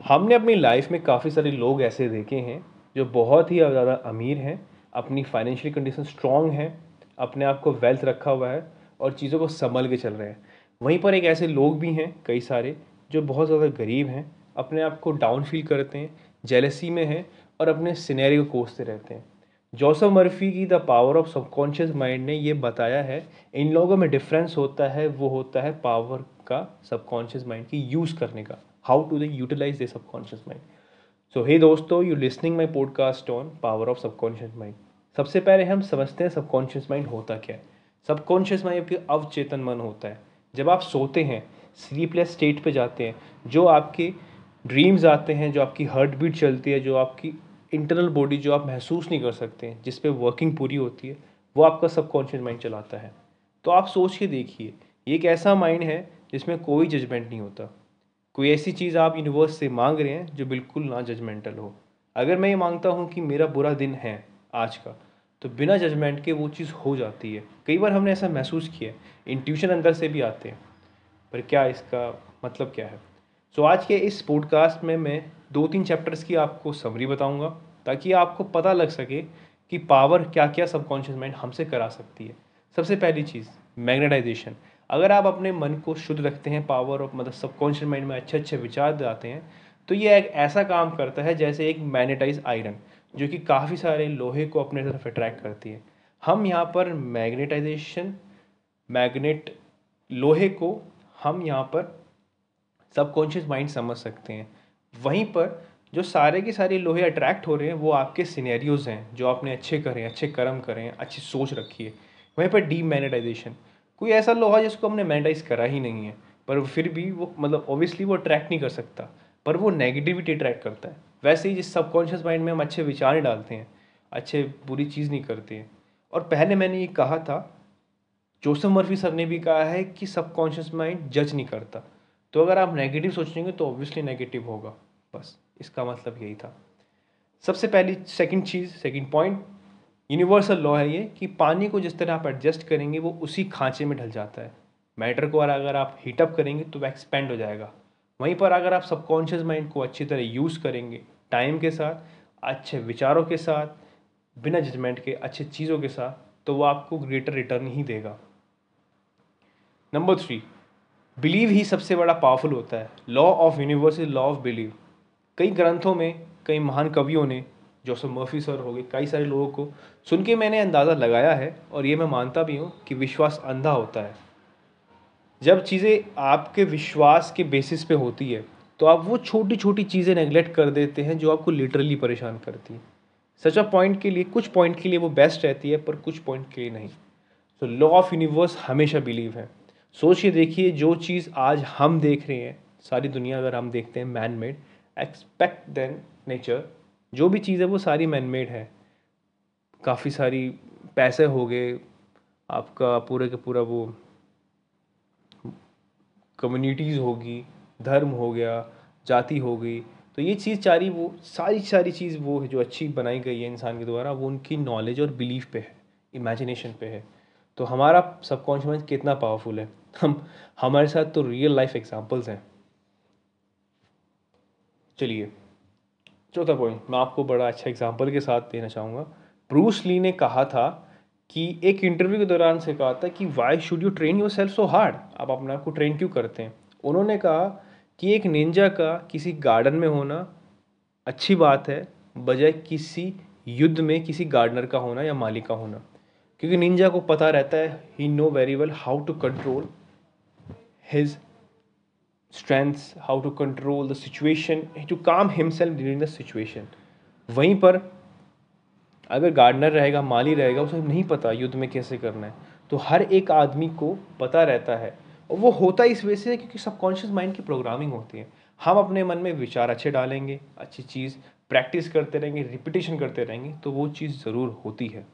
हमने अपनी लाइफ में काफ़ी सारे लोग ऐसे देखे हैं जो बहुत ही ज़्यादा अमीर हैं, अपनी फाइनेंशियल कंडीशन स्ट्रॉन्ग है, अपने आप को वेल्थ रखा हुआ है और चीज़ों को संभल के चल रहे हैं। वहीं पर एक ऐसे लोग भी हैं, कई सारे, जो बहुत ज़्यादा गरीब हैं, अपने आप को डाउन फील करते हैं जेलसी में हैं और अपने सिनेरी को कोसते रहते हैं। जोसफ मर्फी की The Power of Subconscious Mind ने ये बताया है, इन लोगों में डिफरेंस होता है, वो होता है पावर का सबकॉन्शियस माइंड की यूज़ करने का। How to they utilize the subconscious mind so hey दोस्तों you listening my podcast on power of subconscious mind सबसे पहले हम समझते हैं सबकॉन्शियस माइंड होता क्या है। सबकॉन्शियस माइंड आपके अवचेतन मन होता है। जब आप सोते हैं स्लीपलेस स्टेट पे जाते हैं, जो आपके ड्रीम्स आते हैं, जो आपकी हार्ट बीट चलती है, जो आपकी इंटरनल बॉडी जो आप महसूस नहीं कर सकते हैं, जिस पे वर्किंग पूरी होती है, वो आपका सबकॉन्शियस माइंड चलाता है। तो आप सोच के देखिए, ये एक ऐसा माइंड है जिसमें कोई जजमेंट नहीं होता। कोई ऐसी चीज़ आप यूनिवर्स से मांग रहे हैं जो बिल्कुल ना जजमेंटल हो। अगर मैं ये माँगता हूँ कि मेरा बुरा दिन है आज का तो बिना जजमेंट के वो चीज़ हो जाती है। कई बार हमने ऐसा महसूस किया है इंट्यूशन अंदर से भी आते हैं पर क्या इसका मतलब क्या है? सो so, आज के इस पॉडकास्ट में मैं दो तीन चैप्टर्स की आपको समरी बताऊँगा ताकि आपको पता लग सके कि पावर क्या क्या सबकॉन्शियस माइंड हमसे करा सकती है। सबसे पहली चीज़ मैग्नेटाइजेशन अगर आप अपने मन को शुद्ध रखते हैं पावर और मतलब सबकॉन्शियस माइंड में अच्छे अच्छे विचार लाते हैं तो ये एक ऐसा काम करता है जैसे एक मैग्नेटाइज आयरन जो कि काफ़ी सारे लोहे को अपने तरफ़ अट्रैक्ट करती है। हम यहाँ पर मैग्नेटाइजेशन मैग्नेट लोहे को हम यहाँ पर सबकॉन्शियस माइंड समझ सकते हैं। वहीं पर जो सारे के सारे लोहे अट्रैक्ट हो रहे हैं, वो आपके सिनेरियोज़ हैं, जो आपने अच्छे करें, अच्छे कर्म करें, अच्छी सोच रखी है। वहीं पर डी मैग्नेटाइजेशन कोई ऐसा लोहा जिसको हमने मैनेटाइज करा ही नहीं है, पर फिर भी वो मतलब ऑब्वियसली वो अट्रैक्ट नहीं कर सकता, पर वो नेगेटिविटी अट्रैक्ट करता है। वैसे ही जिस सबकॉन्शियस माइंड में हम अच्छे विचार नहीं डालते हैं, अच्छे बुरी चीज़ नहीं करते हैं। और पहले मैंने ये कहा था जोसफ मर्फी सर ने भी कहा है कि सबकॉन्शियस माइंड जज नहीं करता। तो अगर आप नेगेटिव सोचेंगे तो ऑब्वियसली नेगेटिव होगा, बस, इसका मतलब यही था। सबसे पहली सेकंड चीज़ सेकंड पॉइंट यूनिवर्सल लॉ है ये कि पानी को जिस तरह आप एडजस्ट करेंगे, वो उसी खांचे में ढल जाता है। मैटर को अगर आप हीटअप करेंगे तो वह एक्सपेंड हो जाएगा। वहीं पर अगर आप सबकॉन्शियस माइंड को अच्छी तरह यूज़ करेंगे टाइम के साथ, अच्छे विचारों के साथ, बिना जजमेंट के, अच्छे चीज़ों के साथ तो वो आपको ग्रेटर रिटर्न ही देगा। नंबर थ्री बिलीव ही सबसे बड़ा पावरफुल होता है। Law of universe is law of believe कई ग्रंथों में, कई महान कवियों ने जोसफ मर्फी सर हो गए, कई सारे लोगों को सुन के मैंने अंदाज़ा लगाया है और ये मैं मानता भी हूँ कि विश्वास अंधा होता है। जब चीज़ें आपके विश्वास के बेसिस पे होती है तो आप वो छोटी छोटी चीज़ें नेगलेक्ट कर देते हैं जो आपको लिटरली परेशान करती हैं। सच अ पॉइंट के लिए, कुछ पॉइंट के लिए वो बेस्ट रहती है, पर कुछ पॉइंट के लिए नहीं। तो लॉ ऑफ़ यूनिवर्स हमेशा बिलीव है। सोचिए, देखिए, जो चीज़ आज हम देख रहे हैं, सारी दुनिया अगर हम देखते हैं man made expect than nature जो भी चीज़ है वो सारी मैन मेड है। काफ़ी सारी पैसे हो गए, आपका पूरे का पूरा वो कम्युनिटीज़ होगी धर्म हो गया, जाति हो गई। तो ये चीज़ सारी वो, सारी सारी चीज़ वो है जो अच्छी बनाई गई है इंसान के द्वारा, वो उनकी नॉलेज और बिलीफ पे है इमेजिनेशन पे है। तो हमारा सबकॉन्शियस माइंड कितना पावरफुल है। हम, हमारे साथ तो रियल लाइफ एग्जांपल्स हैं। चलिए। चौथा पॉइंट मैं आपको बड़ा अच्छा एग्ज़ाम्पल के साथ देना चाहूँगा। ब्रूस ली ने कहा था कि एक इंटरव्यू के दौरान से कहा था कि why should you train yourself so hard आप अपने आप को ट्रेन क्यों करते हैं? उन्होंने कहा कि एक निंजा का किसी गार्डन में होना अच्छी बात है, बजाय किसी युद्ध में किसी गार्डनर का होना या मालिक का होना। क्योंकि निंजा को पता रहता है he know very well how to control his strengths, how to control the situation, to calm himself during the situation. वहीं पर अगर गार्डनर रहेगा माली रहेगा उसे नहीं पता युद्ध में कैसे करना है। तो हर एक आदमी को पता रहता है। और वो होता इस वजह से क्योंकि सबकॉन्शियस माइंड की प्रोग्रामिंग होती है। हम अपने मन में विचार अच्छे डालेंगे अच्छी चीज़ प्रैक्टिस करते रहेंगे रिपीटेशन करते रहेंगे तो वो चीज़ ज़रूर होती है।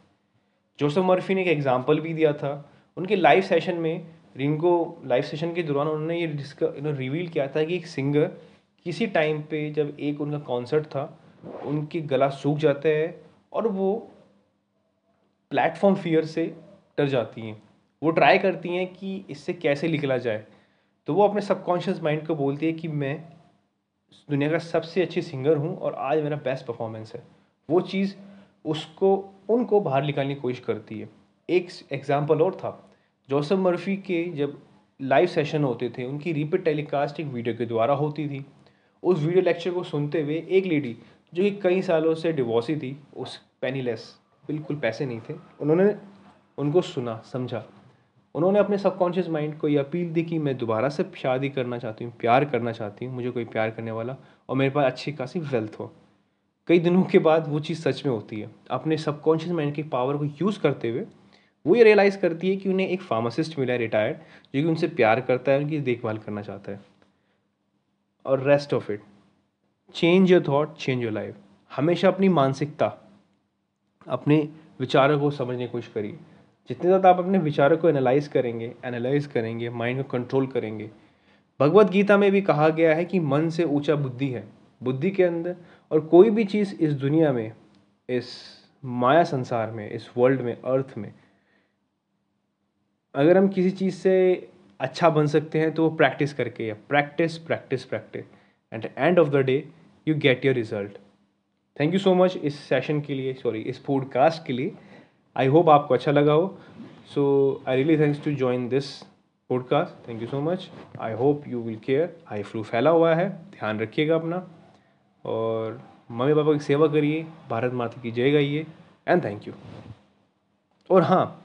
जोसफ मर्फी ने एक एग्ज़ाम्पल भी दिया था। उनके लाइव सेशन में रिंगो लाइव सेशन के दौरान उन्होंने ये डिस्क रिवील किया था कि एक सिंगर किसी टाइम पे जब एक उनका कॉन्सर्ट था, उनकी गला सूख जाता है और वो प्लेटफॉर्म फियर से डर जाती हैं। वो ट्राई करती हैं कि इससे कैसे निकला जाए। तो वो अपने सबकॉन्शियस माइंड को बोलती है कि मैं दुनिया का सबसे अच्छी सिंगर हूँ और आज मेरा बेस्ट परफॉर्मेंस है। वो चीज़ उसको, उनको बाहर निकालने की कोशिश करती है। एक एग्ज़ाम्पल और था। जोसफ मर्फी के जब लाइव सेशन होते थे, उनकी रिपीट टेलीकास्ट एक वीडियो के द्वारा होती थी। उस वीडियो लेक्चर को सुनते हुए एक लेडी जो कि कई सालों से डिवोर्सी थी, उस पेनीलेस बिल्कुल पैसे नहीं थे, उन्होंने उनको सुना, समझा। उन्होंने अपने सबकॉन्शियस माइंड को ये अपील दी कि मैं दोबारा से शादी करना चाहती हूँ, प्यार करना चाहती हूँ, मुझे कोई प्यार करने वाला और मेरे पास अच्छी खासी वेल्थ हो। कई दिनों के बाद वो चीज़ सच में होती है। अपने सबकॉन्शियस माइंड की पावर को यूज़ करते हुए वो ये रियलाइज़ करती है कि उन्हें एक फार्मासिस्ट मिला है रिटायर्ड जो कि उनसे प्यार करता है, उनकी देखभाल करना चाहता है। और rest of it change your thought change your life हमेशा अपनी मानसिकता, अपने विचारों को समझने की कोशिश करिए। जितने ज़्यादा आप अपने विचारों को एनालाइज करेंगे एनालाइज करेंगे माइंड को कंट्रोल करेंगे। भगवत गीता में भी कहा गया है कि मन से ऊँचा बुद्धि है। बुद्धि के अंदर और कोई भी चीज़ इस दुनिया में, इस माया संसार में, इस वर्ल्ड में अर्थ में अगर हम किसी चीज़ से अच्छा बन सकते हैं तो वो प्रैक्टिस करके या practice practice practice and end of the day you get your result thank you so much इस सेशन के लिए सॉरी इस पॉडकास्ट के लिए. आई होप आपको अच्छा लगा हो. So I really thanks to join this podcast thank you so much I hope you will care eye flu फैला हुआ है. ध्यान रखिएगा अपना. और मम्मी पापा की सेवा करिए. भारत माता की जय गाइए. एंड थैंक यू और हाँ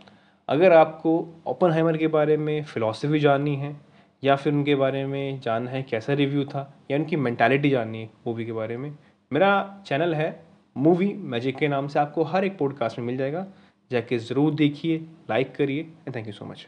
अगर आपको ओपन हैमर के बारे में फ़िलासफ़ी जाननी है, या फिर उनके बारे में जानना है कैसा रिव्यू था, या उनकी मैंटेलिटी जाननी है मूवी के बारे में, मेरा चैनल है मूवी मैजिक के नाम से आपको हर एक पॉडकास्ट में मिल जाएगा। जाके ज़रूर देखिए, लाइक करिए and thank you so much